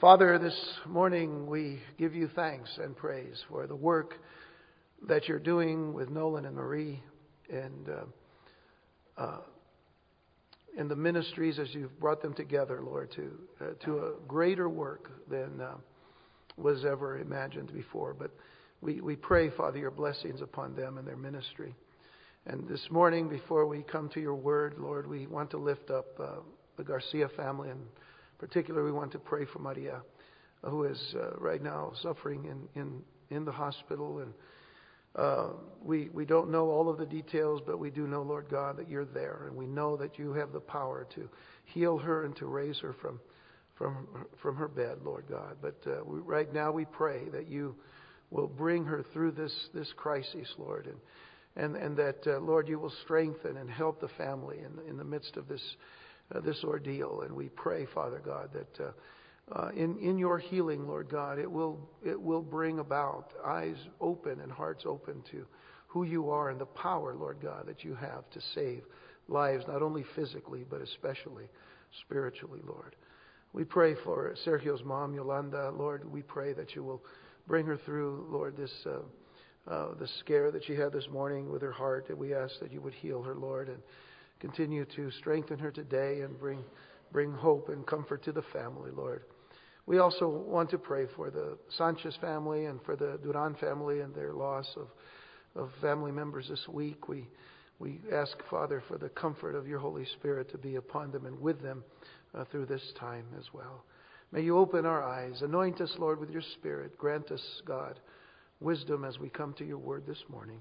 Father, this morning we give you thanks and praise for the work that you're doing with Nolan and Marie and uh, uh, in the ministries as you've brought them together, Lord, to uh, to a greater work than uh, was ever imagined before. But we, we pray, Father, your blessings upon them and their ministry. And this morning, before we come to your word, Lord, we want to lift up uh, the Garcia family, and particularly we want to pray for Maria, who is uh, right now suffering in, in, in the hospital. And uh, we, we don't know all of the details, but we do know, Lord God, that you're there. And we know that you have the power to heal her and to raise her from, from, from her bed, Lord God. But uh, we, right now we pray that you will bring her through this, this crisis, Lord. And, and, and that, uh, Lord, you will strengthen and help the family in, in the midst of this, uh, this ordeal. And we pray, Father God, that uh, uh, in, in your healing, Lord God, it will, it will bring about eyes open and hearts open to who you are and the power, Lord God, that you have to save lives, not only physically, but especially spiritually, Lord. We pray for Sergio's mom, Yolanda. Lord, we pray that you will bring her through, Lord, this. Uh, uh, the scare that she had this morning with her heart. And we ask that you would heal her, Lord, and continue to strengthen her today and bring, bring hope and comfort to the family, Lord. We also want to pray for the Sanchez family and for the Duran family and their loss of, of family members this week. We, we ask, Father, for the comfort of your Holy Spirit to be upon them and with them uh, through this time as well. May you open our eyes. Anoint us, Lord, with your Spirit. Grant us, God, wisdom as we come to your word this morning.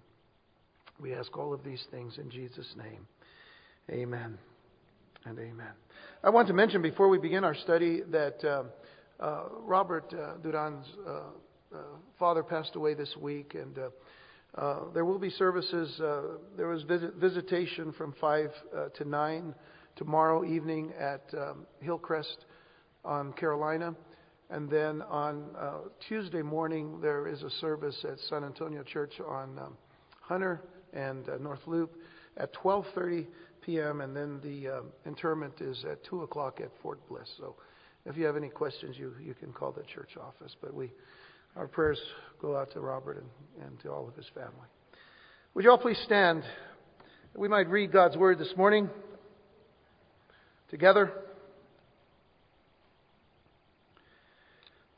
We ask all of these things in Jesus' name. Amen and amen. I want to mention before we begin our study that uh, uh, Robert uh, Duran's uh, uh, father passed away this week, and uh, there will be services. there was visit, visitation from 5 to 9 tomorrow evening at um, Hillcrest on Carolina. And then on Tuesday morning, there is a service at San Antonio Church on um, Hunter and North Loop at 12:30 p.m. And then the uh, interment is at 2 o'clock at Fort Bliss. So, if you have any questions, you you can call the church office. But we, our prayers go out to Robert and, and to all of his family. Would you all please stand? We might read God's word this morning together.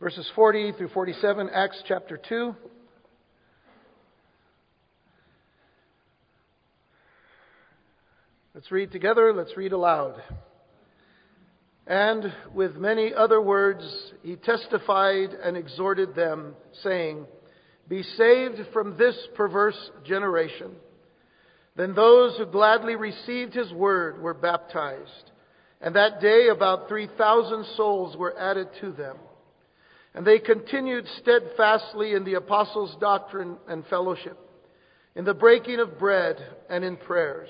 verses 40 through 47, Acts chapter 2. Let's read together, let's read aloud. And with many other words, he testified and exhorted them, saying, Be saved from this perverse generation. Then those who gladly received his word were baptized. And that day about 3,000 souls were added to them. And they continued steadfastly in the apostles' doctrine and fellowship, in the breaking of bread and in prayers.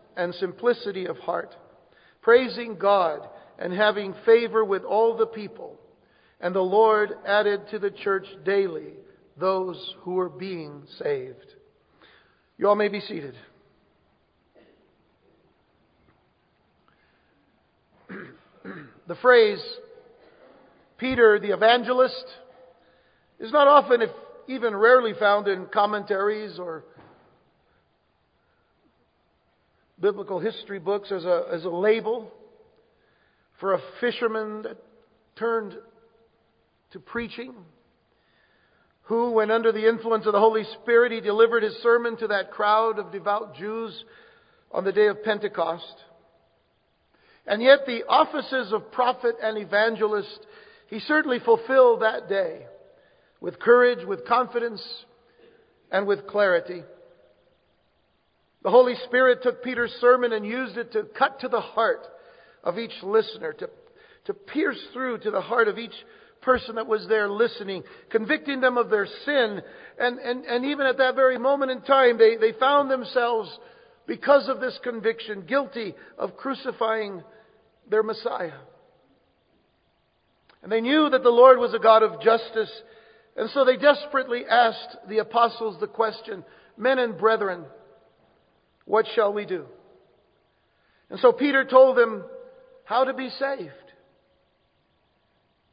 and simplicity of heart, praising God and having favor with all the people. And the Lord added to the church daily those who were being saved. You all may be seated. the phrase Peter the evangelist is not often, if even rarely, found in commentaries or biblical history books as a, as a label for a fisherman that turned to preaching, who, when under the influence of the Holy Spirit, he delivered his sermon to that crowd of devout Jews on the day of Pentecost. And yet the offices of prophet and evangelist he certainly fulfilled that day with courage, with confidence, and with clarity. The Holy Spirit took Peter's sermon and used it to cut to the heart of each listener, to, to pierce through to the heart of each person that was there listening, convicting them of their sin. And, and, and even at that very moment in time, they, they found themselves, because of this conviction, guilty of crucifying their Messiah. And they knew that the Lord was a God of justice. And so they desperately asked the apostles the question, Men and brethren, what shall we do? And so Peter told them how to be saved.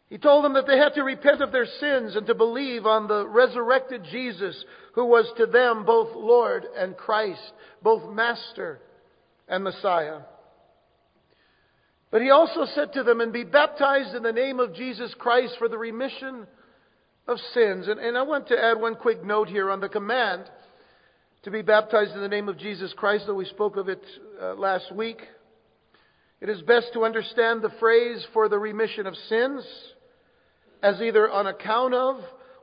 He told them that they had to repent of their sins and to believe on the resurrected Jesus, who was to them both Lord and Christ, both Master and Messiah. But he also said to them, and be baptized in the name of Jesus Christ for the remission of sins. And, and I want to add one quick note here on the command to be baptized in the name of Jesus Christ, though we spoke of it uh, last week. It is best to understand the phrase for the remission of sins as either on account of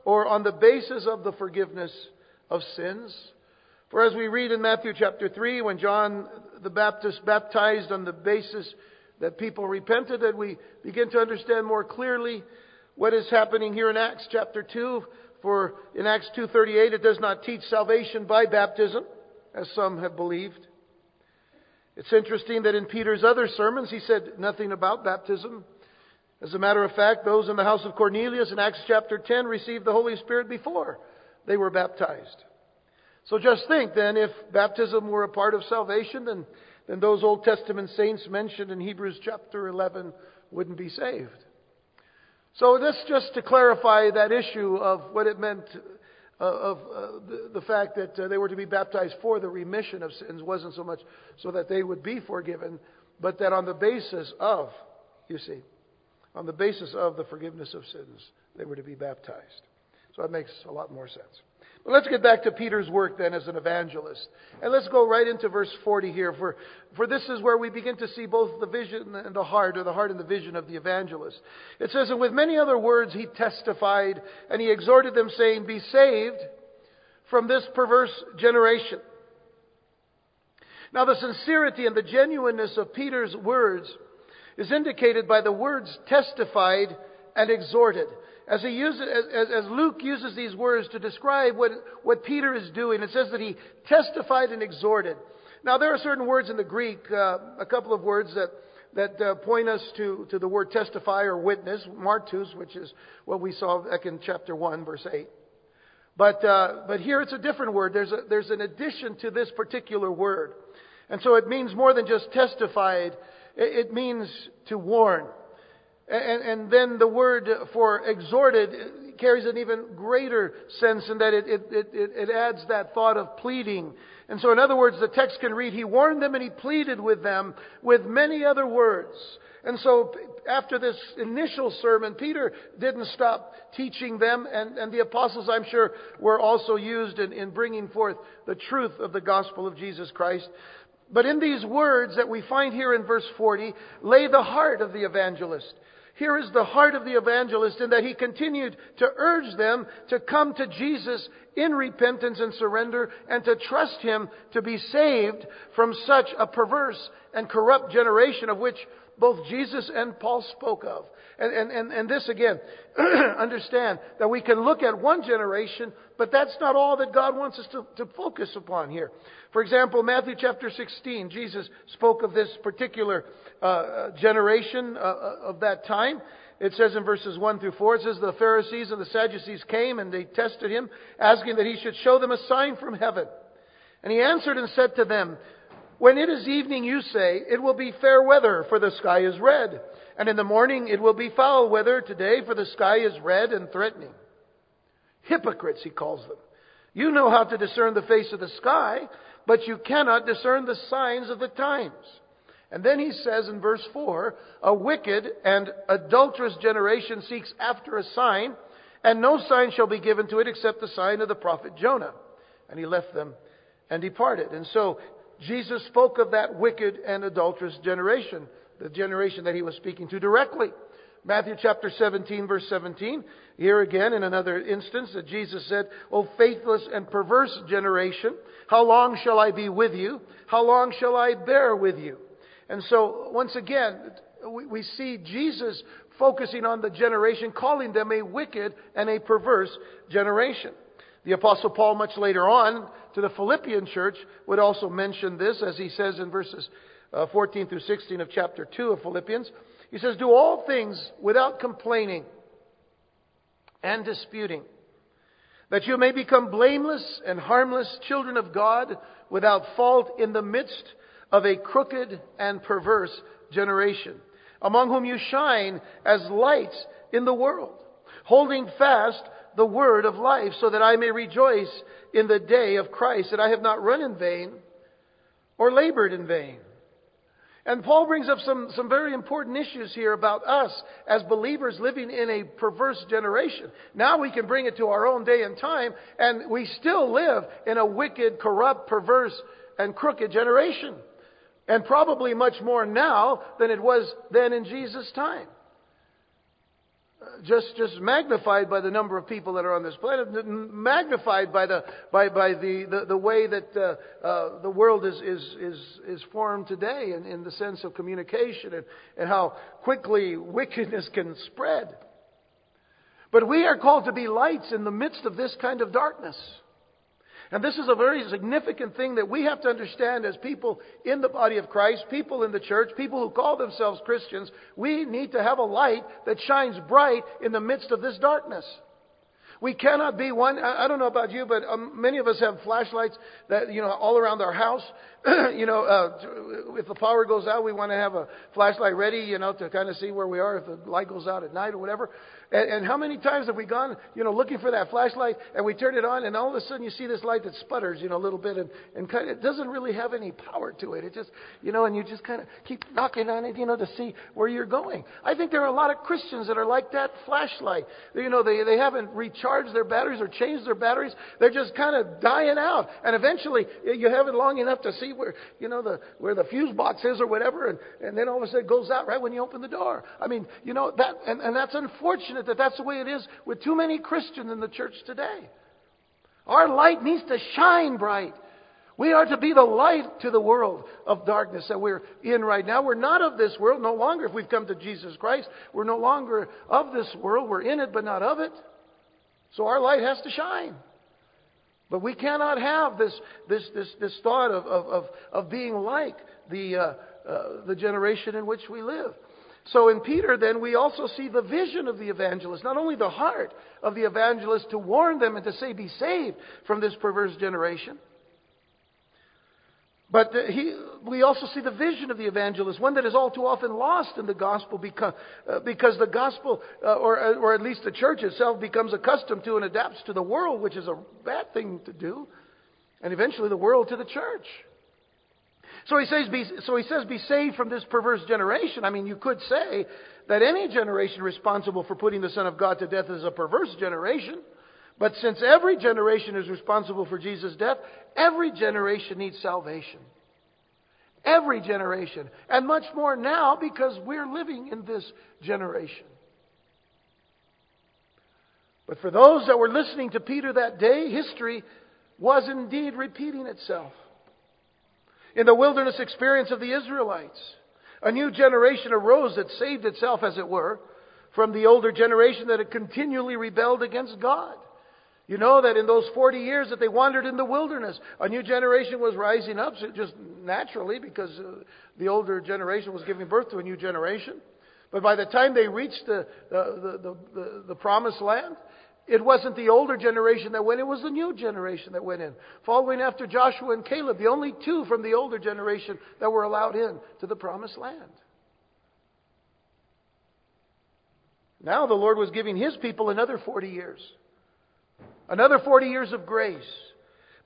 or on the basis of the forgiveness of sins. For as we read in Matthew chapter 3, when John the Baptist baptized on the basis that people repented, that we begin to understand more clearly what is happening here in Acts chapter 2. For in Acts 2.38 it does not teach salvation by baptism, as some have believed. It's interesting that in Peter's other sermons he said nothing about baptism. As a matter of fact, those in the house of Cornelius in Acts chapter 10 received the Holy Spirit before they were baptized. So just think then, if baptism were a part of salvation, then, then those Old Testament saints mentioned in Hebrews chapter 11 wouldn't be saved. So this just to clarify that issue of what it meant uh, of uh, the, the, fact that uh, they were to be baptized for the remission of sins wasn't so much so that they would be forgiven, but that on the basis of, you see, on the basis of the forgiveness of sins, they were to be baptized. So that makes a lot more sense. But let's get back to Peter's work then as an evangelist. And let's go right into verse 40 here, for, for this is where we begin to see both the vision and the heart, or the heart and the vision of the evangelist. It says, And with many other words he testified, and he exhorted them, saying, Be saved from this perverse generation. Now, the sincerity and the genuineness of Peter's words is indicated by the words testified and exhorted as, he uses, as, as Luke uses these words to describe what, what Peter is doing, it says that he testified and exhorted. Now, there are certain words in the Greek, uh, a couple of words that, that uh, point us to, to the word testify or witness, martus, which is what we saw back in chapter 1, verse 8. But, uh, but here it's a different word. There's, a, there's an addition to this particular word. And so it means more than just testified, it, it means to warn. And, and then the word for exhorted carries an even greater sense in that it, it, it, it adds that thought of pleading. And so, in other words, the text can read, He warned them and He pleaded with them with many other words. And so, after this initial sermon, Peter didn't stop teaching them, and, and the apostles, I'm sure, were also used in, in bringing forth the truth of the gospel of Jesus Christ. But in these words that we find here in verse 40, lay the heart of the evangelist. Here is the heart of the evangelist in that he continued to urge them to come to Jesus in repentance and surrender and to trust him to be saved from such a perverse and corrupt generation of which both Jesus and Paul spoke of. And, and, and, and this again, understand that we can look at one generation, but that's not all that God wants us to, to focus upon here. For example, Matthew chapter 16, Jesus spoke of this particular uh, generation uh, uh, of that time. It says in verses 1 through 4, it says, The Pharisees and the Sadducees came and they tested him, asking that he should show them a sign from heaven. And he answered and said to them, When it is evening, you say, It will be fair weather, for the sky is red. And in the morning, it will be foul weather today, for the sky is red and threatening. Hypocrites, he calls them. You know how to discern the face of the sky, but you cannot discern the signs of the times. And then he says in verse 4 A wicked and adulterous generation seeks after a sign, and no sign shall be given to it except the sign of the prophet Jonah. And he left them and departed. And so Jesus spoke of that wicked and adulterous generation, the generation that he was speaking to directly. Matthew chapter 17, verse 17. Here again, in another instance, that Jesus said, O faithless and perverse generation, how long shall I be with you? How long shall I bear with you? And so, once again, we, see Jesus focusing on the generation, calling them a wicked and a perverse generation. The Apostle Paul, much later on to the Philippian church, would also mention this, as he says in verses uh, 14 through 16 of chapter 2 of Philippians. He says, Do all things without complaining and disputing, that you may become blameless and harmless children of God without fault in the midst of a crooked and perverse generation, among whom you shine as lights in the world, holding fast the word of life, so that I may rejoice in the day of Christ, that I have not run in vain or labored in vain. And Paul brings up some, some very important issues here about us as believers living in a perverse generation. Now we can bring it to our own day and time, and we still live in a wicked, corrupt, perverse, and crooked generation. And probably much more now than it was then in Jesus' time just just magnified by the number of people that are on this planet, magnified by the by by the the, the way that uh, uh, the world is is is is formed today, in, in the sense of communication and and how quickly wickedness can spread. But we are called to be lights in the midst of this kind of darkness. And this is a very significant thing that we have to understand as people in the body of Christ, people in the church, people who call themselves Christians. We need to have a light that shines bright in the midst of this darkness. We cannot be one. I don't know about you, but um, many of us have flashlights that you know all around our house. you know, uh, if the power goes out, we want to have a flashlight ready, you know, to kind of see where we are if the light goes out at night or whatever. And, and how many times have we gone, you know, looking for that flashlight and we turn it on and all of a sudden you see this light that sputters, you know, a little bit and, and kind of, it doesn't really have any power to it. It just, you know, and you just kind of keep knocking on it, you know, to see where you're going. I think there are a lot of Christians that are like that flashlight. You know, they, they haven't recharged their batteries or changed their batteries. They're just kind of dying out. And eventually you have it long enough to see where, you know, the, where the fuse box is or whatever. And, and then all of a sudden it goes out right when you open the door. I mean, you know, that, and, and that's unfortunate unfortunate that that's the way it is with too many Christians in the church today. Our light needs to shine bright. We are to be the light to the world of darkness that we're in right now. We're not of this world, no longer if we've come to Jesus Christ. We're no longer of this world. We're in it, but not of it. So our light has to shine. But we cannot have this, this, this, this thought of, of, of, of being like the, uh, uh, the generation in which we live. So in Peter, then, we also see the vision of the evangelist, not only the heart of the evangelist to warn them and to say, be saved from this perverse generation. But he, we also see the vision of the evangelist, one that is all too often lost in the gospel because, uh, because the gospel, uh, or, uh, or at least the church itself, becomes accustomed to and adapts to the world, which is a bad thing to do, and eventually the world to the church. So he says, be, so he says, be saved from this perverse generation. I mean, you could say that any generation responsible for putting the Son of God to death is a perverse generation. But since every generation is responsible for Jesus' death, every generation needs salvation. Every generation. And much more now because we're living in this generation. But for those that were listening to Peter that day, history was indeed repeating itself in the wilderness experience of the Israelites. A new generation arose that saved itself, as it were, from the older generation that had continually rebelled against God. You know that in those 40 years that they wandered in the wilderness, a new generation was rising up just naturally because uh, the older generation was giving birth to a new generation. But by the time they reached the, the, the, the, the promised land, it wasn't the older generation that went, in, it was the new generation that went in. Following after Joshua and Caleb, the only two from the older generation that were allowed in to the promised land. Now the Lord was giving his people another 40 years. Another 40 years of grace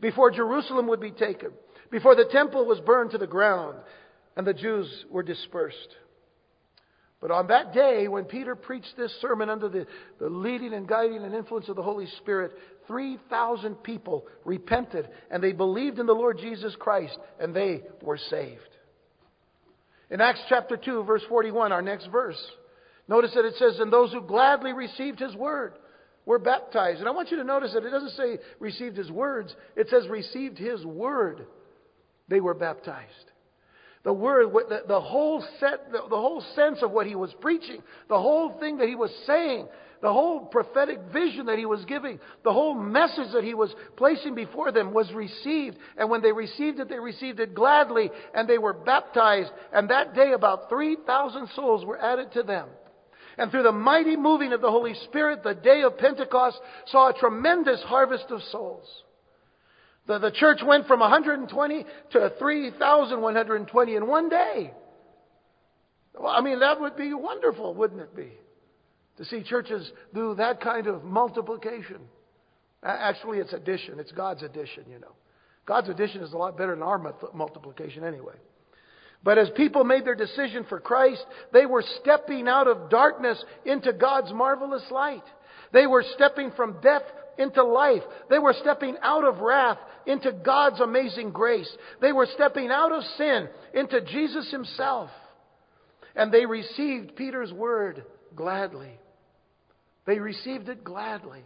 before Jerusalem would be taken, before the temple was burned to the ground and the Jews were dispersed. But on that day, when Peter preached this sermon under the, the leading and guiding and influence of the Holy Spirit, 3,000 people repented and they believed in the Lord Jesus Christ and they were saved. In Acts chapter 2, verse 41, our next verse, notice that it says, And those who gladly received his word were baptized. And I want you to notice that it doesn't say received his words, it says received his word. They were baptized. The word, the, the whole set, the, the whole sense of what he was preaching, the whole thing that he was saying, the whole prophetic vision that he was giving, the whole message that he was placing before them was received. And when they received it, they received it gladly and they were baptized. And that day about 3,000 souls were added to them. And through the mighty moving of the Holy Spirit, the day of Pentecost saw a tremendous harvest of souls. The, the church went from 120 to 3,120 in one day. Well, I mean, that would be wonderful, wouldn't it be? To see churches do that kind of multiplication. Actually, it's addition. It's God's addition, you know. God's addition is a lot better than our multiplication anyway. But as people made their decision for Christ, they were stepping out of darkness into God's marvelous light. They were stepping from death into life. They were stepping out of wrath into God's amazing grace. They were stepping out of sin into Jesus Himself. And they received Peter's word gladly. They received it gladly.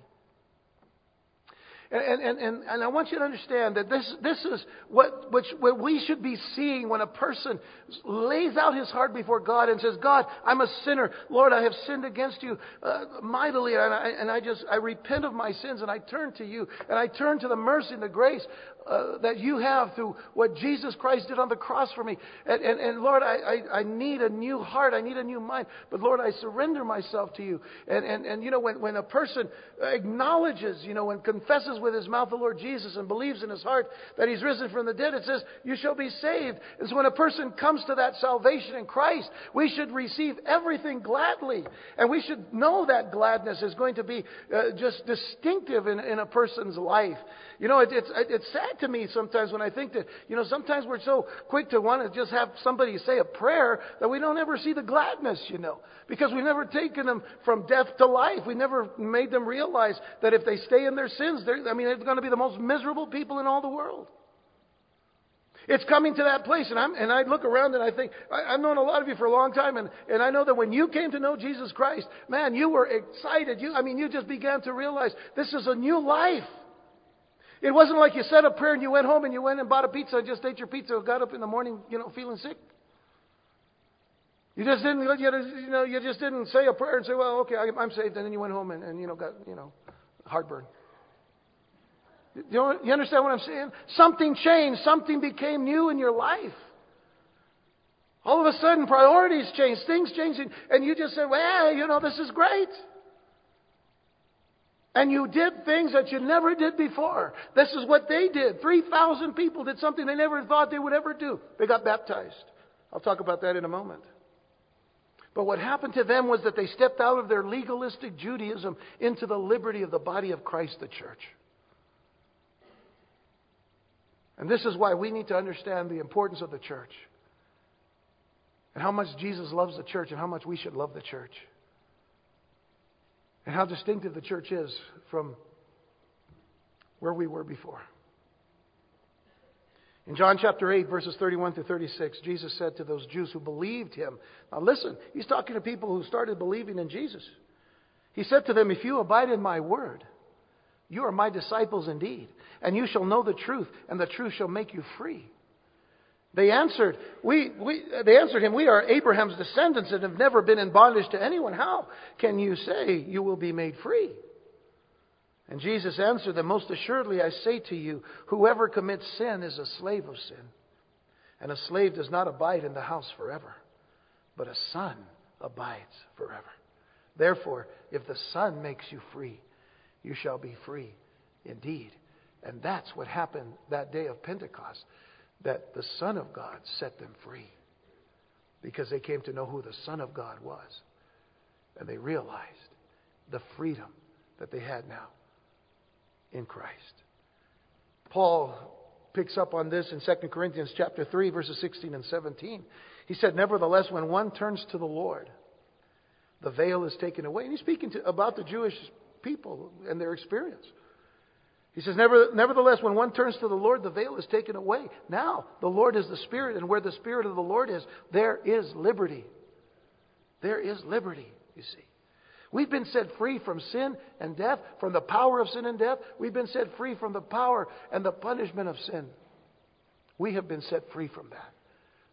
And, and, and, and I want you to understand that this, this is what, which, what we should be seeing when a person lays out his heart before God and says, God, I'm a sinner. Lord, I have sinned against you uh, mightily, and I, and I just, I repent of my sins, and I turn to you, and I turn to the mercy and the grace uh, that you have through what Jesus Christ did on the cross for me. And, and, and Lord, I, I, I, need a new heart. I need a new mind. But Lord, I surrender myself to you. And, and, and you know, when, when a person acknowledges, you know, and confesses with his mouth the Lord Jesus and believes in his heart that he's risen from the dead, it says, you shall be saved. And so when a person comes to that salvation in Christ, we should receive everything gladly. And we should know that gladness is going to be uh, just distinctive in, in a person's life. You know, it, it's, it's sad to me sometimes when I think that, you know, sometimes we're so quick to want to just have somebody say a prayer that we don't ever see the gladness, you know, because we've never taken them from death to life. We never made them realize that if they stay in their sins, they're, I mean, they're going to be the most miserable people in all the world. It's coming to that place, and, I'm, and I look around and I think, I, have known a lot of you for a long time, and, and I know that when you came to know Jesus Christ, man, you were excited. You, I mean, you just began to realize this is a new life. It wasn't like you said a prayer and you went home and you went and bought a pizza and just ate your pizza and got up in the morning, you know, feeling sick. You just didn't, you know, you just didn't say a prayer and say, well, okay, I'm saved, and then you went home and, and you know, got, you know, heartburn. You, you understand what I'm saying? Something changed. Something became new in your life. All of a sudden, priorities changed. Things changed. And you just said, well, you know, this is great. And you did things that you never did before. This is what they did. 3,000 people did something they never thought they would ever do. They got baptized. I'll talk about that in a moment. But what happened to them was that they stepped out of their legalistic Judaism into the liberty of the body of Christ, the church. And this is why we need to understand the importance of the church and how much Jesus loves the church and how much we should love the church and how distinctive the church is from where we were before. In John chapter 8, verses 31 through 36, Jesus said to those Jews who believed him, Now listen, he's talking to people who started believing in Jesus. He said to them, If you abide in my word, you are my disciples indeed, and you shall know the truth, and the truth shall make you free. They answered, we, we, they answered him, We are Abraham's descendants and have never been in bondage to anyone. How can you say you will be made free? And Jesus answered them, Most assuredly I say to you, whoever commits sin is a slave of sin. And a slave does not abide in the house forever, but a son abides forever. Therefore, if the Son makes you free, you shall be free indeed. And that's what happened that day of Pentecost that the Son of God set them free because they came to know who the Son of God was. And they realized the freedom that they had now in Christ. Paul picks up on this in 2 Corinthians chapter 3 verses 16 and 17. He said, "Nevertheless, when one turns to the Lord, the veil is taken away." And he's speaking to, about the Jewish people and their experience. He says, Nevertheless, when one turns to the Lord, the veil is taken away. Now, the Lord is the Spirit, and where the Spirit of the Lord is, there is liberty. There is liberty, you see. We've been set free from sin and death, from the power of sin and death. We've been set free from the power and the punishment of sin. We have been set free from that.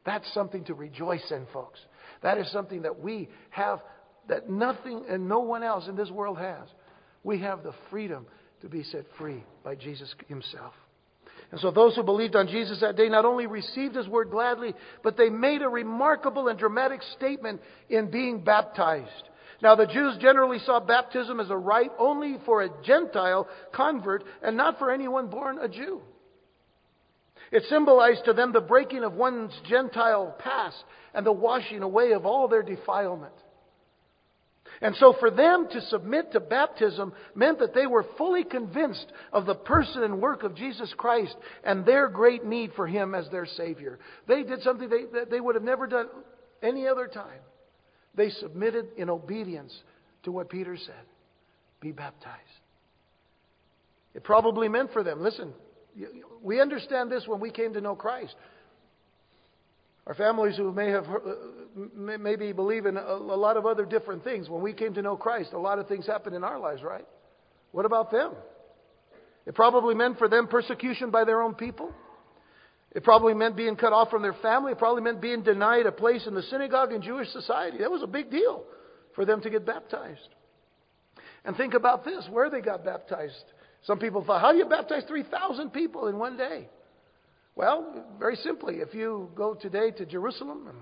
That's something to rejoice in, folks. That is something that we have that nothing and no one else in this world has. We have the freedom to be set free by Jesus Himself. And so those who believed on Jesus that day not only received His word gladly, but they made a remarkable and dramatic statement in being baptized. Now, the Jews generally saw baptism as a rite only for a Gentile convert and not for anyone born a Jew. It symbolized to them the breaking of one's Gentile past and the washing away of all their defilement. And so for them to submit to baptism meant that they were fully convinced of the person and work of Jesus Christ and their great need for Him as their Savior. They did something they, that they would have never done any other time. They submitted in obedience to what Peter said be baptized. It probably meant for them, listen, we understand this when we came to know Christ. Our families who may have maybe believe in a lot of other different things. When we came to know Christ, a lot of things happened in our lives, right? What about them? It probably meant for them persecution by their own people. It probably meant being cut off from their family. It probably meant being denied a place in the synagogue in Jewish society. That was a big deal for them to get baptized. And think about this where they got baptized. Some people thought, how do you baptize 3,000 people in one day? Well, very simply, if you go today to Jerusalem and,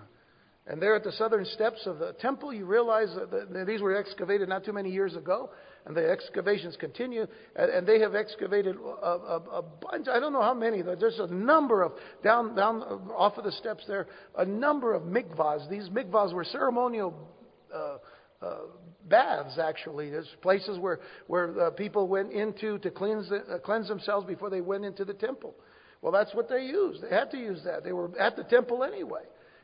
and there at the southern steps of the temple, you realize that, the, these were excavated not too many years ago, and the excavations continue, and, they have excavated a, a, a, bunch, I don't know how many, there's a number of, down, down off of the steps there, a number of mikvahs. These mikvahs were ceremonial uh, uh, baths, actually. There's places where, where uh, people went into to cleanse, uh, cleanse themselves before they went into the temple. Well, that's what they used. They had to use that. They were at the temple anyway.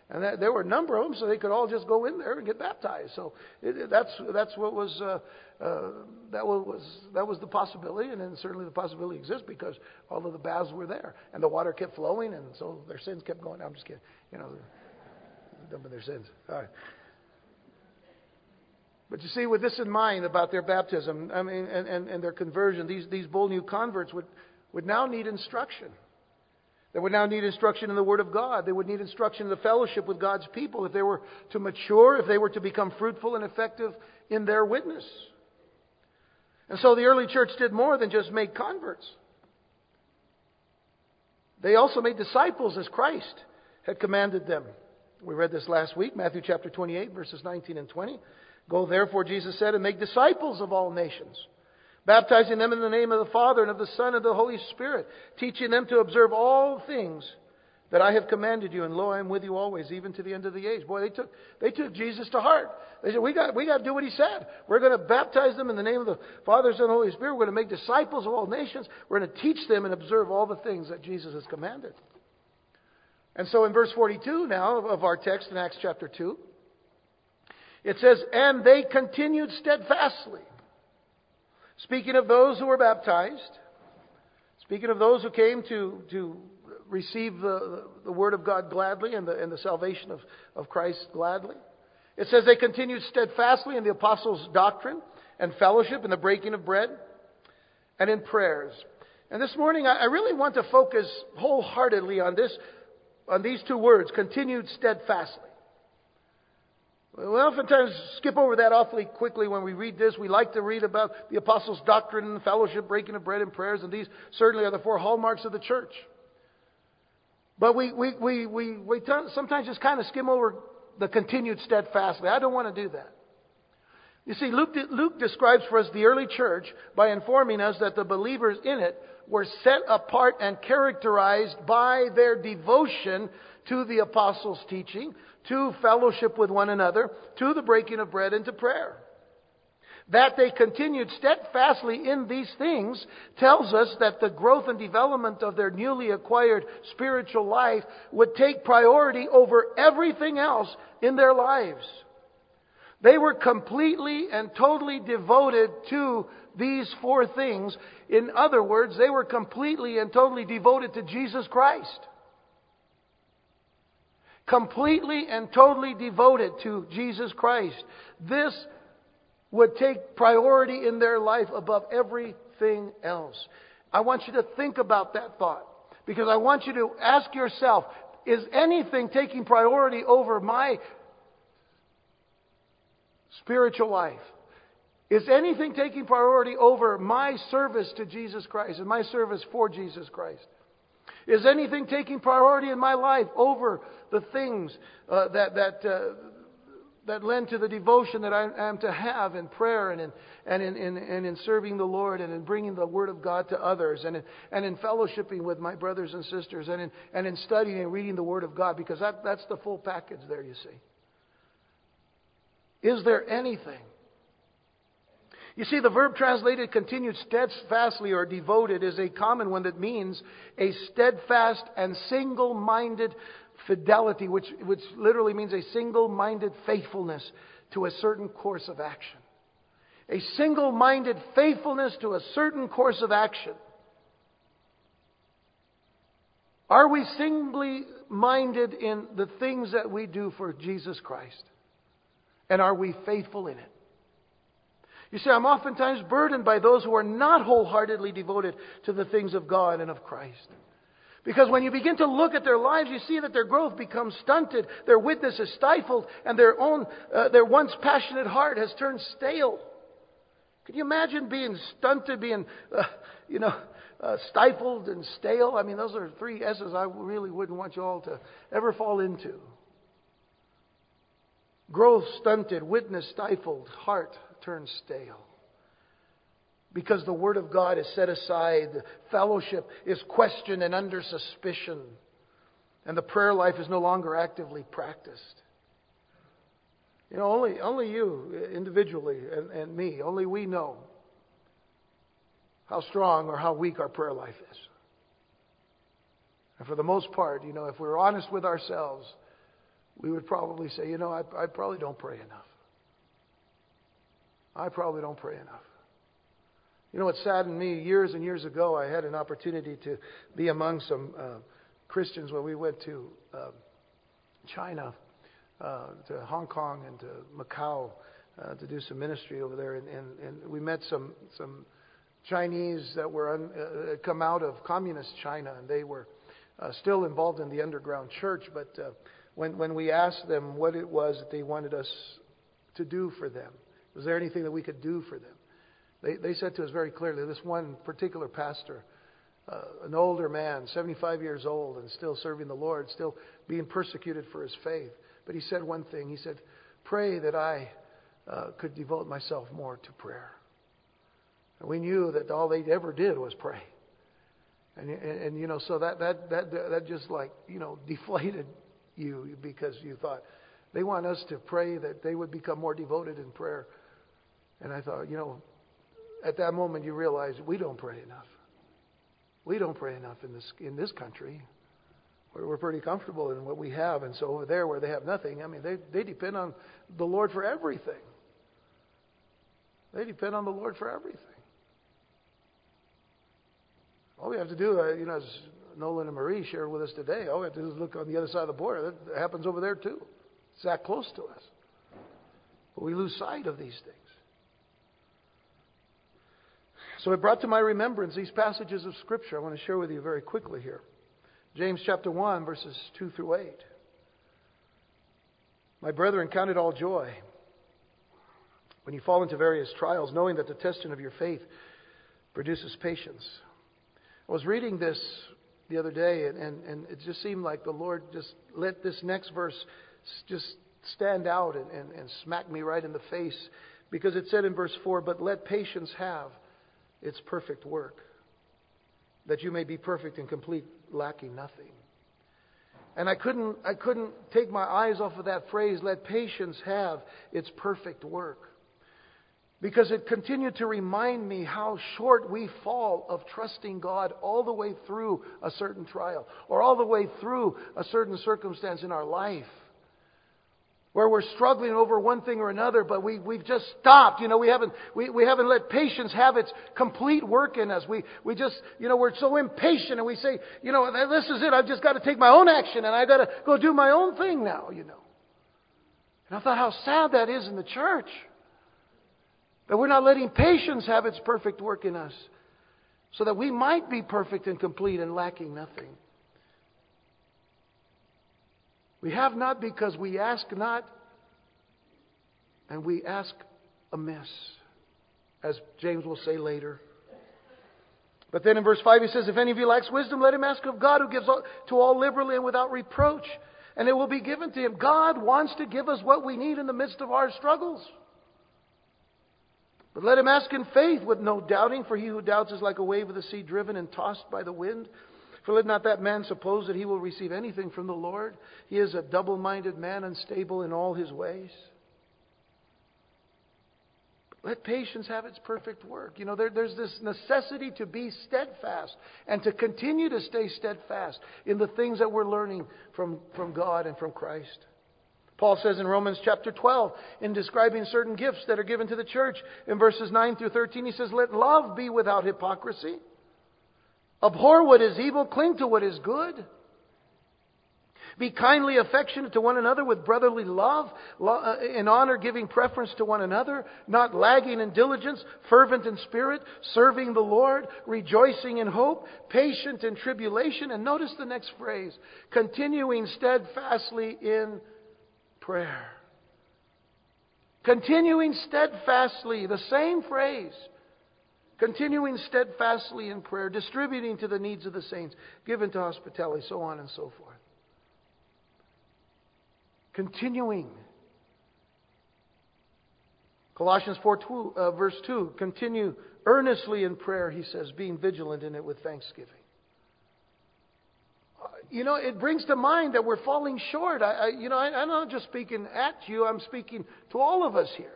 And that, there were a number of them, so they could all just go in there and get baptized. So it, that's that's what was uh, uh, that was that was the possibility, and then certainly the possibility exists because all of the baths were there, and the water kept flowing, and so their sins kept going. I'm just kidding, you know, dumping their sins. All right. But you see, with this in mind about their baptism, I mean, and, and, and their conversion, these these bold new converts would would now need instruction. They would now need instruction in the Word of God. They would need instruction in the fellowship with God's people if they were to mature, if they were to become fruitful and effective in their witness. And so the early church did more than just make converts. They also made disciples as Christ had commanded them. We read this last week, Matthew chapter 28, verses 19 and 20. Go therefore, Jesus said, and make disciples of all nations baptizing them in the name of the Father and of the Son and of the Holy Spirit, teaching them to observe all things that I have commanded you, and lo, I am with you always, even to the end of the age. Boy, they took, they took Jesus to heart. They said, we got, we got to do what he said. We're going to baptize them in the name of the Father, Son, and Holy Spirit. We're going to make disciples of all nations. We're going to teach them and observe all the things that Jesus has commanded. And so in verse 42 now of our text in Acts chapter 2, it says, And they continued steadfastly Speaking of those who were baptized, speaking of those who came to, to receive the, the Word of God gladly and the, and the salvation of, of Christ gladly, it says they continued steadfastly in the apostles' doctrine and fellowship, in the breaking of bread, and in prayers. And this morning, I really want to focus wholeheartedly on this, on these two words, continued steadfastly. We oftentimes skip over that awfully quickly when we read this. We like to read about the apostles' doctrine and fellowship, breaking of bread and prayers, and these certainly are the four hallmarks of the church. But we, we, we, we, we sometimes just kind of skim over the continued steadfastly. I don't want to do that. You see, Luke, Luke describes for us the early church by informing us that the believers in it were set apart and characterized by their devotion to the apostles' teaching, to fellowship with one another, to the breaking of bread, and to prayer. That they continued steadfastly in these things tells us that the growth and development of their newly acquired spiritual life would take priority over everything else in their lives. They were completely and totally devoted to these four things. In other words, they were completely and totally devoted to Jesus Christ completely and totally devoted to Jesus Christ. This would take priority in their life above everything else. I want you to think about that thought because I want you to ask yourself is anything taking priority over my spiritual life? Is anything taking priority over my service to Jesus Christ and my service for Jesus Christ? Is anything taking priority in my life over the things uh, that, that, uh, that lend to the devotion that I am to have in prayer and in, and in, in, and in serving the Lord and in bringing the Word of God to others and in, and in fellowshipping with my brothers and sisters and in, and in studying and reading the Word of God because that, that's the full package there, you see. Is there anything you see, the verb translated continued steadfastly or devoted is a common one that means a steadfast and single minded fidelity, which, which literally means a single minded faithfulness to a certain course of action. A single minded faithfulness to a certain course of action. Are we singly minded in the things that we do for Jesus Christ? And are we faithful in it? You see, I'm oftentimes burdened by those who are not wholeheartedly devoted to the things of God and of Christ. Because when you begin to look at their lives, you see that their growth becomes stunted, their witness is stifled, and their own, uh, their once passionate heart has turned stale. Can you imagine being stunted, being, uh, you know, uh, stifled and stale? I mean, those are three S's I really wouldn't want you all to ever fall into. Growth stunted, witness stifled, heart turn stale. Because the Word of God is set aside, fellowship is questioned and under suspicion, and the prayer life is no longer actively practiced. You know, only, only you individually and, and me, only we know how strong or how weak our prayer life is. And for the most part, you know, if we we're honest with ourselves, we would probably say, you know, I, I probably don't pray enough. I probably don't pray enough. You know what saddened me? Years and years ago, I had an opportunity to be among some uh, Christians when we went to uh, China, uh, to Hong Kong, and to Macau uh, to do some ministry over there. And, and, and we met some some Chinese that were un, uh, come out of communist China, and they were uh, still involved in the underground church. But when when we asked them what it was that they wanted us to do for them, was there anything that we could do for them? They, they said to us very clearly this one particular pastor, uh, an older man, 75 years old, and still serving the Lord, still being persecuted for his faith. But he said one thing. He said, Pray that I uh, could devote myself more to prayer. And we knew that all they ever did was pray. And, and, and you know, so that, that, that, that just like, you know, deflated you because you thought, they want us to pray that they would become more devoted in prayer. And I thought, you know, at that moment you realize we don't pray enough. We don't pray enough in this in this country. Where we're pretty comfortable in what we have, and so over there where they have nothing, I mean, they they depend on the Lord for everything. They depend on the Lord for everything. All we have to do, uh, you know, as Nolan and Marie shared with us today, all we have to do is look on the other side of the border. That happens over there too. It's that close to us. But we lose sight of these things. So it brought to my remembrance these passages of Scripture I want to share with you very quickly here. James chapter 1, verses 2 through 8. My brethren, count it all joy when you fall into various trials, knowing that the testing of your faith produces patience. I was reading this the other day, and, and, and it just seemed like the Lord just let this next verse just stand out and, and, and smack me right in the face because it said in verse 4 But let patience have its perfect work, that you may be perfect and complete, lacking nothing. And I couldn't, I couldn't take my eyes off of that phrase, let patience have its perfect work. Because it continued to remind me how short we fall of trusting God all the way through a certain trial or all the way through a certain circumstance in our life where we're struggling over one thing or another, but we, we've just stopped. You know, we haven't, we, we haven't let patience have its complete work in us. We, we just, you know, we're so impatient and we say, you know, this is it. I've just got to take my own action and I've got to go do my own thing now, you know. And I thought how sad that is in the church. That we're not letting patience have its perfect work in us so that we might be perfect and complete and lacking nothing. We have not because we ask not, and we ask amiss, as James will say later. But then in verse 5 he says, If any of you lacks wisdom, let him ask of God who gives to all liberally and without reproach, and it will be given to him. God wants to give us what we need in the midst of our struggles. But let him ask in faith with no doubting, for he who doubts is like a wave of the sea driven and tossed by the wind. For let not that man suppose that he will receive anything from the Lord. He is a double minded man, unstable in all his ways. Let patience have its perfect work. You know, there, there's this necessity to be steadfast and to continue to stay steadfast in the things that we're learning from, from God and from Christ. Paul says in Romans chapter 12, in describing certain gifts that are given to the church, in verses 9 through 13, he says, Let love be without hypocrisy. Abhor what is evil, cling to what is good. Be kindly affectionate to one another with brotherly love, uh, in honor giving preference to one another, not lagging in diligence, fervent in spirit, serving the Lord, rejoicing in hope, patient in tribulation. And notice the next phrase continuing steadfastly in prayer. Continuing steadfastly, the same phrase. Continuing steadfastly in prayer, distributing to the needs of the saints, given to hospitality, so on and so forth. Continuing. Colossians 4, 2, uh, verse 2 continue earnestly in prayer, he says, being vigilant in it with thanksgiving you know, it brings to mind that we're falling short. I, I you know, I, I'm not just speaking at you, I'm speaking to all of us here.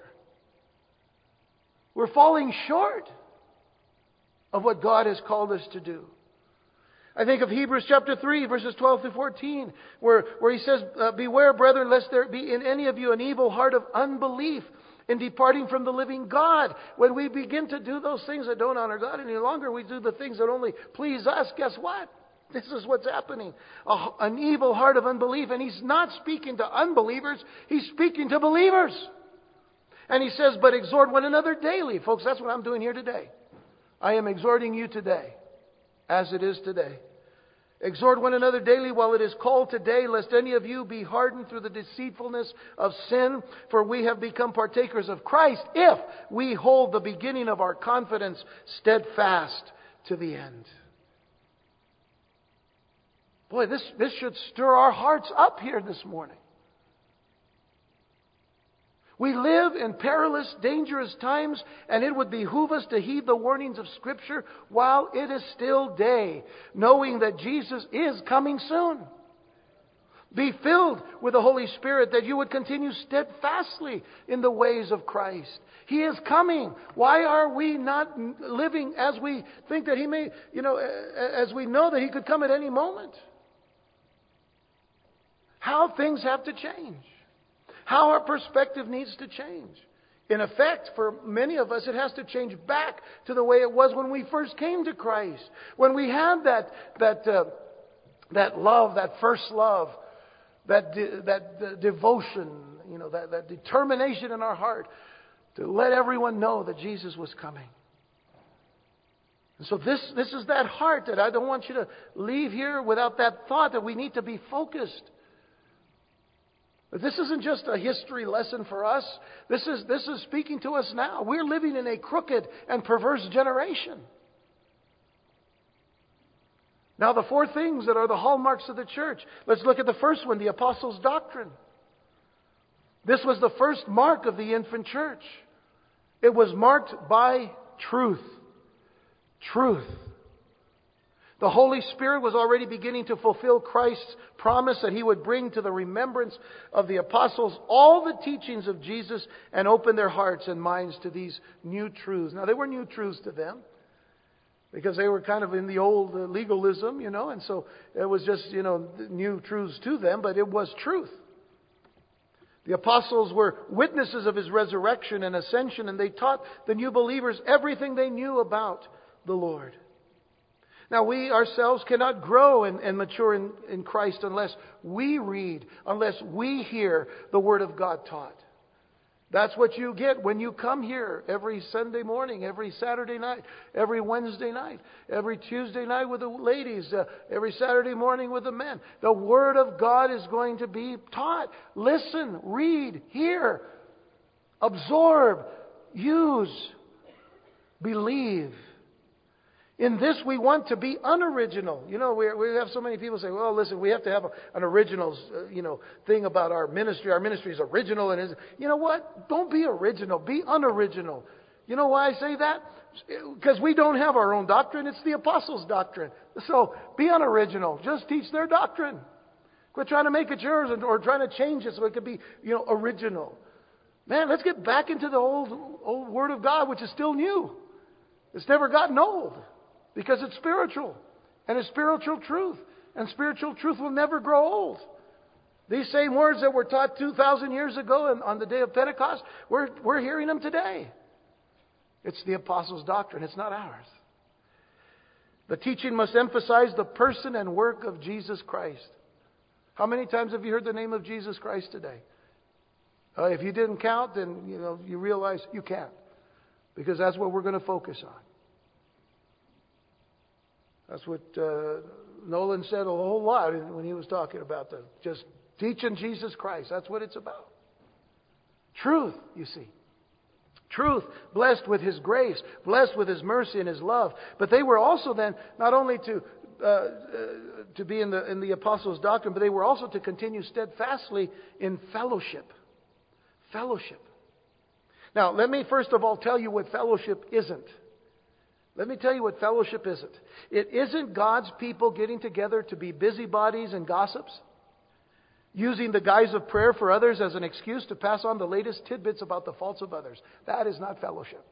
We're falling short of what God has called us to do. I think of Hebrews chapter 3, verses 12 to 14, where, where he says, uh, Beware, brethren, lest there be in any of you an evil heart of unbelief in departing from the living God. When we begin to do those things that don't honor God any longer, we do the things that only please us. Guess what? This is what's happening. A, an evil heart of unbelief. And he's not speaking to unbelievers, he's speaking to believers. And he says, But exhort one another daily. Folks, that's what I'm doing here today. I am exhorting you today, as it is today. Exhort one another daily while it is called today, lest any of you be hardened through the deceitfulness of sin. For we have become partakers of Christ if we hold the beginning of our confidence steadfast to the end. Boy, this, this should stir our hearts up here this morning. We live in perilous, dangerous times, and it would behoove us to heed the warnings of Scripture while it is still day, knowing that Jesus is coming soon. Be filled with the Holy Spirit that you would continue steadfastly in the ways of Christ. He is coming. Why are we not living as we think that He may, you know, as we know that He could come at any moment? how things have to change, how our perspective needs to change. In effect, for many of us, it has to change back to the way it was when we first came to Christ. When we had that, that, uh, that love, that first love, that, de- that uh, devotion, you know, that, that determination in our heart to let everyone know that Jesus was coming. And so this, this is that heart that I don't want you to leave here without that thought that we need to be focused. This isn't just a history lesson for us. This is, this is speaking to us now. We're living in a crooked and perverse generation. Now, the four things that are the hallmarks of the church. Let's look at the first one the apostles' doctrine. This was the first mark of the infant church. It was marked by truth. Truth. The Holy Spirit was already beginning to fulfill Christ's promise that he would bring to the remembrance of the apostles all the teachings of Jesus and open their hearts and minds to these new truths. Now, they were new truths to them because they were kind of in the old uh, legalism, you know, and so it was just, you know, new truths to them, but it was truth. The apostles were witnesses of his resurrection and ascension, and they taught the new believers everything they knew about the Lord. Now, we ourselves cannot grow and, and mature in, in Christ unless we read, unless we hear the Word of God taught. That's what you get when you come here every Sunday morning, every Saturday night, every Wednesday night, every Tuesday night with the ladies, uh, every Saturday morning with the men. The Word of God is going to be taught. Listen, read, hear, absorb, use, believe. In this, we want to be unoriginal. You know, we, we have so many people say, well, listen, we have to have a, an original, uh, you know, thing about our ministry. Our ministry is original and is, you know what? Don't be original. Be unoriginal. You know why I say that? Because we don't have our own doctrine. It's the apostles' doctrine. So be unoriginal. Just teach their doctrine. Quit trying to make it yours or trying to change it so it could be, you know, original. Man, let's get back into the old, old Word of God, which is still new. It's never gotten old. Because it's spiritual. And it's spiritual truth. And spiritual truth will never grow old. These same words that were taught 2,000 years ago on the day of Pentecost, we're, we're hearing them today. It's the apostles' doctrine, it's not ours. The teaching must emphasize the person and work of Jesus Christ. How many times have you heard the name of Jesus Christ today? Uh, if you didn't count, then you know you realize you can't, because that's what we're going to focus on. That's what uh, Nolan said a whole lot when he was talking about the just teaching Jesus Christ. That's what it's about. Truth, you see. Truth, blessed with His grace, blessed with His mercy and His love. But they were also then not only to uh, uh, to be in the in the apostles' doctrine, but they were also to continue steadfastly in fellowship. Fellowship. Now, let me first of all tell you what fellowship isn't. Let me tell you what fellowship isn't. It isn't God's people getting together to be busybodies and gossips, using the guise of prayer for others as an excuse to pass on the latest tidbits about the faults of others. That is not fellowship.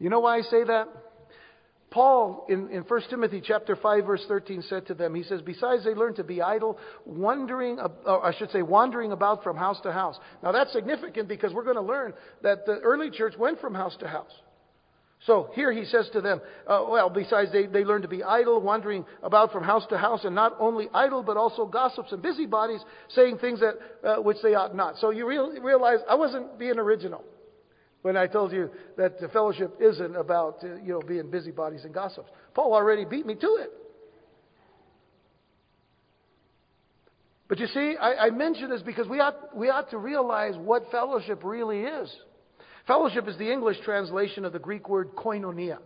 You know why I say that? Paul in, in 1 Timothy chapter 5 verse 13 said to them, he says, besides they learn to be idle, wandering, or I should say wandering about from house to house. Now that's significant because we're going to learn that the early church went from house to house. So here he says to them, uh, well, besides they, they learn to be idle, wandering about from house to house, and not only idle, but also gossips and busybodies, saying things that, uh, which they ought not. So you real, realize I wasn't being original when I told you that the fellowship isn't about, uh, you know, being busybodies and gossips. Paul already beat me to it. But you see, I, I mention this because we ought, we ought to realize what fellowship really is. Fellowship is the English translation of the Greek word koinonia.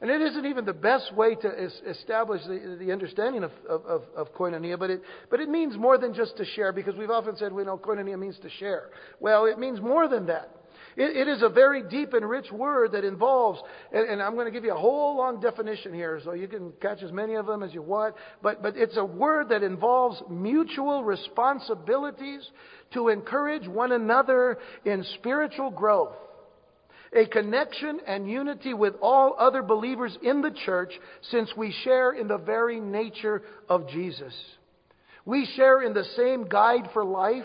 And it isn't even the best way to establish the, the understanding of, of, of, koinonia, but it, but it means more than just to share, because we've often said, we know koinonia means to share. Well, it means more than that. It, it is a very deep and rich word that involves, and, and I'm going to give you a whole long definition here, so you can catch as many of them as you want, but, but it's a word that involves mutual responsibilities to encourage one another in spiritual growth a connection and unity with all other believers in the church since we share in the very nature of Jesus. We share in the same guide for life,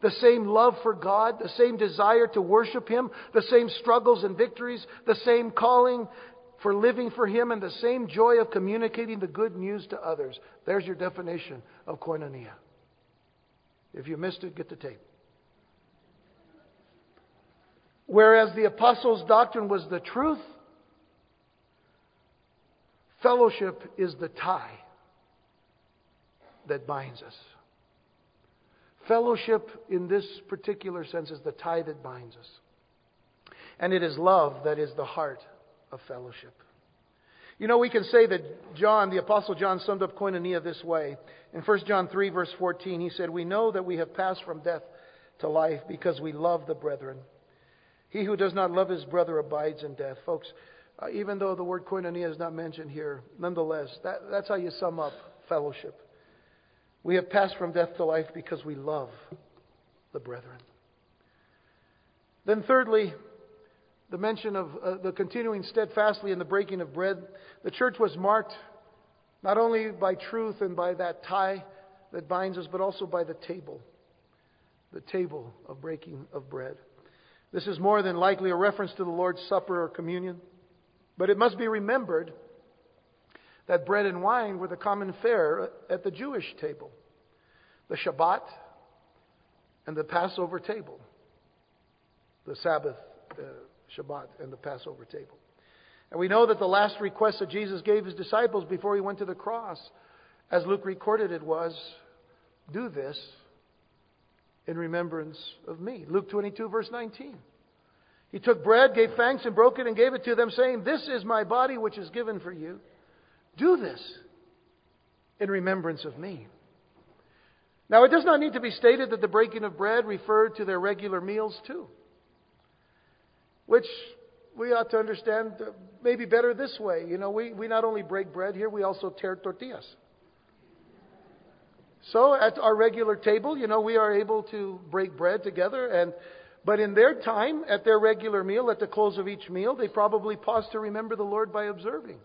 the same love for God, the same desire to worship Him, the same struggles and victories, the same calling for living for Him, and the same joy of communicating the good news to others. There's your definition of koinonia. If you missed it, get the tape. Whereas the apostles' doctrine was the truth, fellowship is the tie that binds us. Fellowship, in this particular sense, is the tie that binds us. And it is love that is the heart of fellowship. You know, we can say that John, the Apostle John, summed up koinonia this way. In 1 John 3, verse 14, he said, We know that we have passed from death to life because we love the brethren. He who does not love his brother abides in death. Folks, uh, even though the word koinonia is not mentioned here, nonetheless, that, that's how you sum up fellowship. We have passed from death to life because we love the brethren. Then, thirdly, the mention of uh, the continuing steadfastly in the breaking of bread. The church was marked not only by truth and by that tie that binds us, but also by the table, the table of breaking of bread. This is more than likely a reference to the Lord's Supper or communion. But it must be remembered that bread and wine were the common fare at the Jewish table, the Shabbat, and the Passover table. the Sabbath, uh, Shabbat, and the Passover table. And we know that the last request that Jesus gave his disciples before he went to the cross, as Luke recorded it, was do this in remembrance of me. Luke 22, verse 19. He took bread, gave thanks, and broke it and gave it to them, saying, This is my body which is given for you. Do this in remembrance of me. Now, it does not need to be stated that the breaking of bread referred to their regular meals too, which we ought to understand maybe better this way. You know, we, we not only break bread here, we also tear tortillas. So at our regular table, you know, we are able to break bread together and but in their time, at their regular meal, at the close of each meal, they probably paused to remember the Lord by observing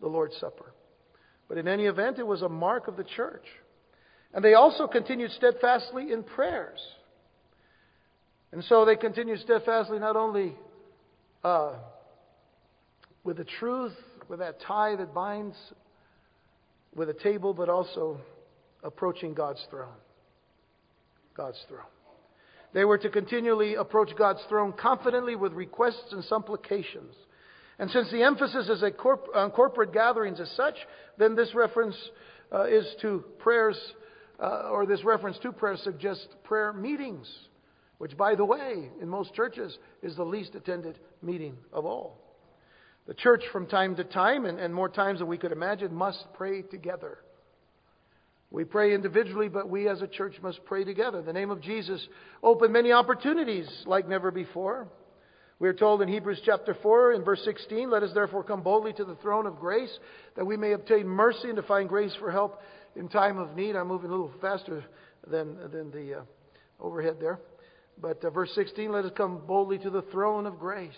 the Lord's Supper. But in any event, it was a mark of the church. And they also continued steadfastly in prayers. And so they continued steadfastly not only uh, with the truth, with that tie that binds with a table, but also approaching God's throne. God's throne. They were to continually approach God's throne confidently with requests and supplications. And since the emphasis is corp- on corporate gatherings as such, then this reference uh, is to prayers, uh, or this reference to prayer suggests prayer meetings, which, by the way, in most churches is the least attended meeting of all. The church, from time to time, and, and more times than we could imagine, must pray together. We pray individually, but we as a church must pray together. The name of Jesus opened many opportunities like never before. We are told in Hebrews chapter 4 in verse 16, let us therefore come boldly to the throne of grace that we may obtain mercy and to find grace for help in time of need. I'm moving a little faster than, than the uh, overhead there. But uh, verse 16, let us come boldly to the throne of grace.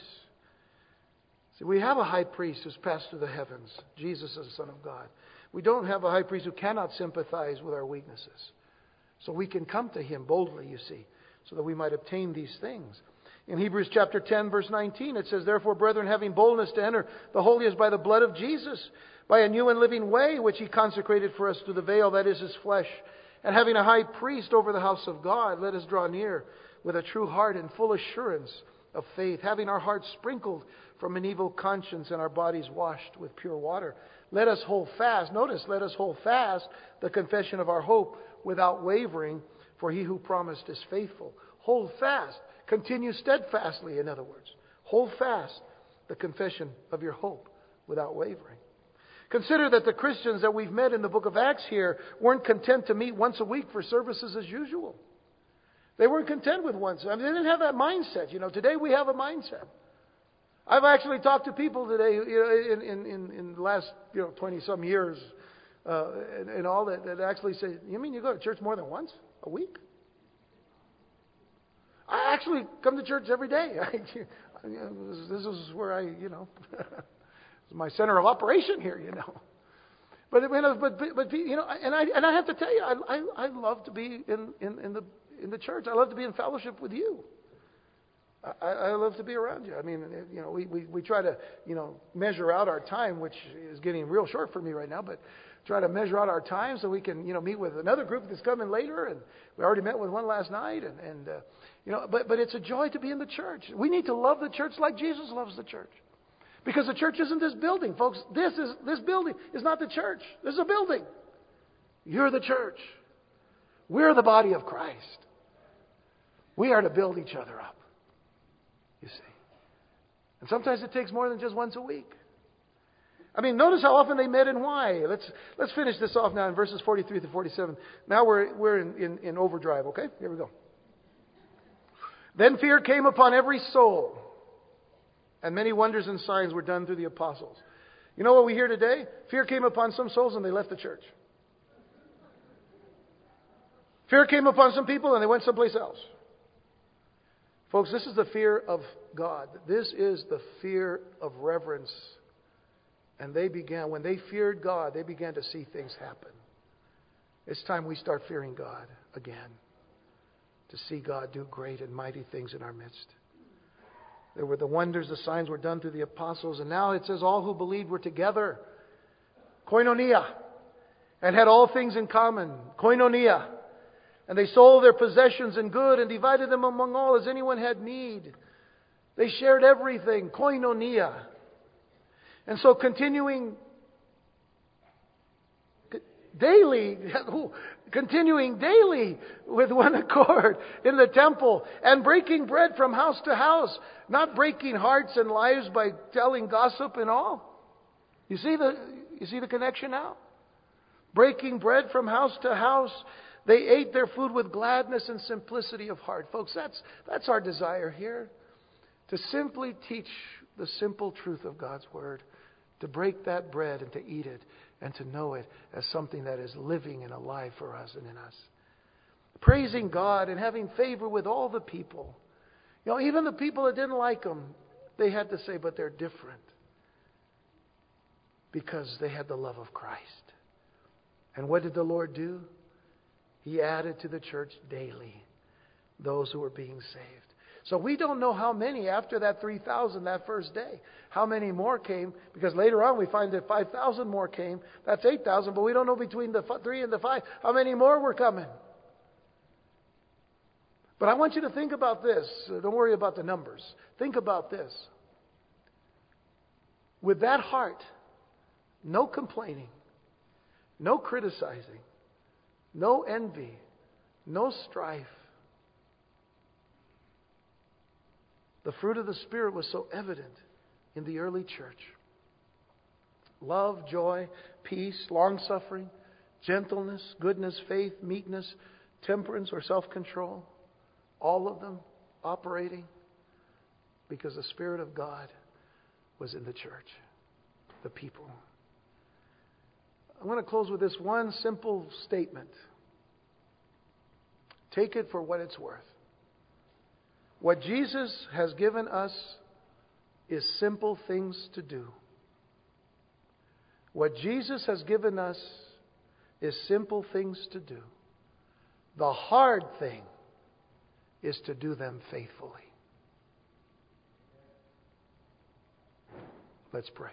See, we have a high priest who's passed through the heavens. Jesus is the Son of God. We don't have a high priest who cannot sympathize with our weaknesses. So we can come to him boldly, you see, so that we might obtain these things. In Hebrews chapter 10, verse 19, it says, Therefore, brethren, having boldness to enter the holiest by the blood of Jesus, by a new and living way which he consecrated for us through the veil, that is his flesh, and having a high priest over the house of God, let us draw near with a true heart and full assurance of faith, having our hearts sprinkled from an evil conscience and our bodies washed with pure water. Let us hold fast, notice, let us hold fast the confession of our hope without wavering, for he who promised is faithful. Hold fast, continue steadfastly, in other words. Hold fast the confession of your hope without wavering. Consider that the Christians that we've met in the book of Acts here weren't content to meet once a week for services as usual. They weren't content with once. I mean, they didn't have that mindset. You know, today we have a mindset. I've actually talked to people today you know, in, in, in, in the last you know, 20 some years uh, and, and all that, that actually say, You mean you go to church more than once a week? I actually come to church every day. I, this is where I, you know, my center of operation here, you know. But, but, but, but you know, and I, and I have to tell you, I, I, I love to be in, in, in, the, in the church. I love to be in fellowship with you. I, I love to be around you. I mean, you know, we, we, we try to, you know, measure out our time, which is getting real short for me right now, but try to measure out our time so we can, you know, meet with another group that's coming later. And we already met with one last night. And, and uh, you know, but, but it's a joy to be in the church. We need to love the church like Jesus loves the church. Because the church isn't this building, folks. This is this building is not the church. This is a building. You're the church. We're the body of Christ. We are to build each other up you see. And sometimes it takes more than just once a week. I mean, notice how often they met and why. Let's, let's finish this off now in verses 43 to 47. Now we're, we're in, in, in overdrive, okay? Here we go. Then fear came upon every soul, and many wonders and signs were done through the apostles. You know what we hear today? Fear came upon some souls and they left the church. Fear came upon some people and they went someplace else. Folks, this is the fear of God. This is the fear of reverence. And they began, when they feared God, they began to see things happen. It's time we start fearing God again, to see God do great and mighty things in our midst. There were the wonders, the signs were done through the apostles, and now it says all who believed were together. Koinonia. And had all things in common. Koinonia. And they sold their possessions and good and divided them among all as anyone had need. They shared everything, koinonia. And so continuing daily, continuing daily with one accord in the temple and breaking bread from house to house, not breaking hearts and lives by telling gossip and all. You see the, you see the connection now? Breaking bread from house to house. They ate their food with gladness and simplicity of heart. Folks, that's, that's our desire here. To simply teach the simple truth of God's Word. To break that bread and to eat it and to know it as something that is living and alive for us and in us. Praising God and having favor with all the people. You know, even the people that didn't like them, they had to say, but they're different. Because they had the love of Christ. And what did the Lord do? He added to the church daily those who were being saved. So we don't know how many after that 3,000 that first day. How many more came? Because later on we find that 5,000 more came. That's 8,000, but we don't know between the 3 and the 5 how many more were coming. But I want you to think about this. Don't worry about the numbers. Think about this. With that heart, no complaining, no criticizing, no envy, no strife The fruit of the Spirit was so evident in the early church love, joy, peace, long suffering, gentleness, goodness, faith, meekness, temperance, or self control. All of them operating because the Spirit of God was in the church, the people. I'm going to close with this one simple statement. Take it for what it's worth. What Jesus has given us is simple things to do. What Jesus has given us is simple things to do. The hard thing is to do them faithfully. Let's pray.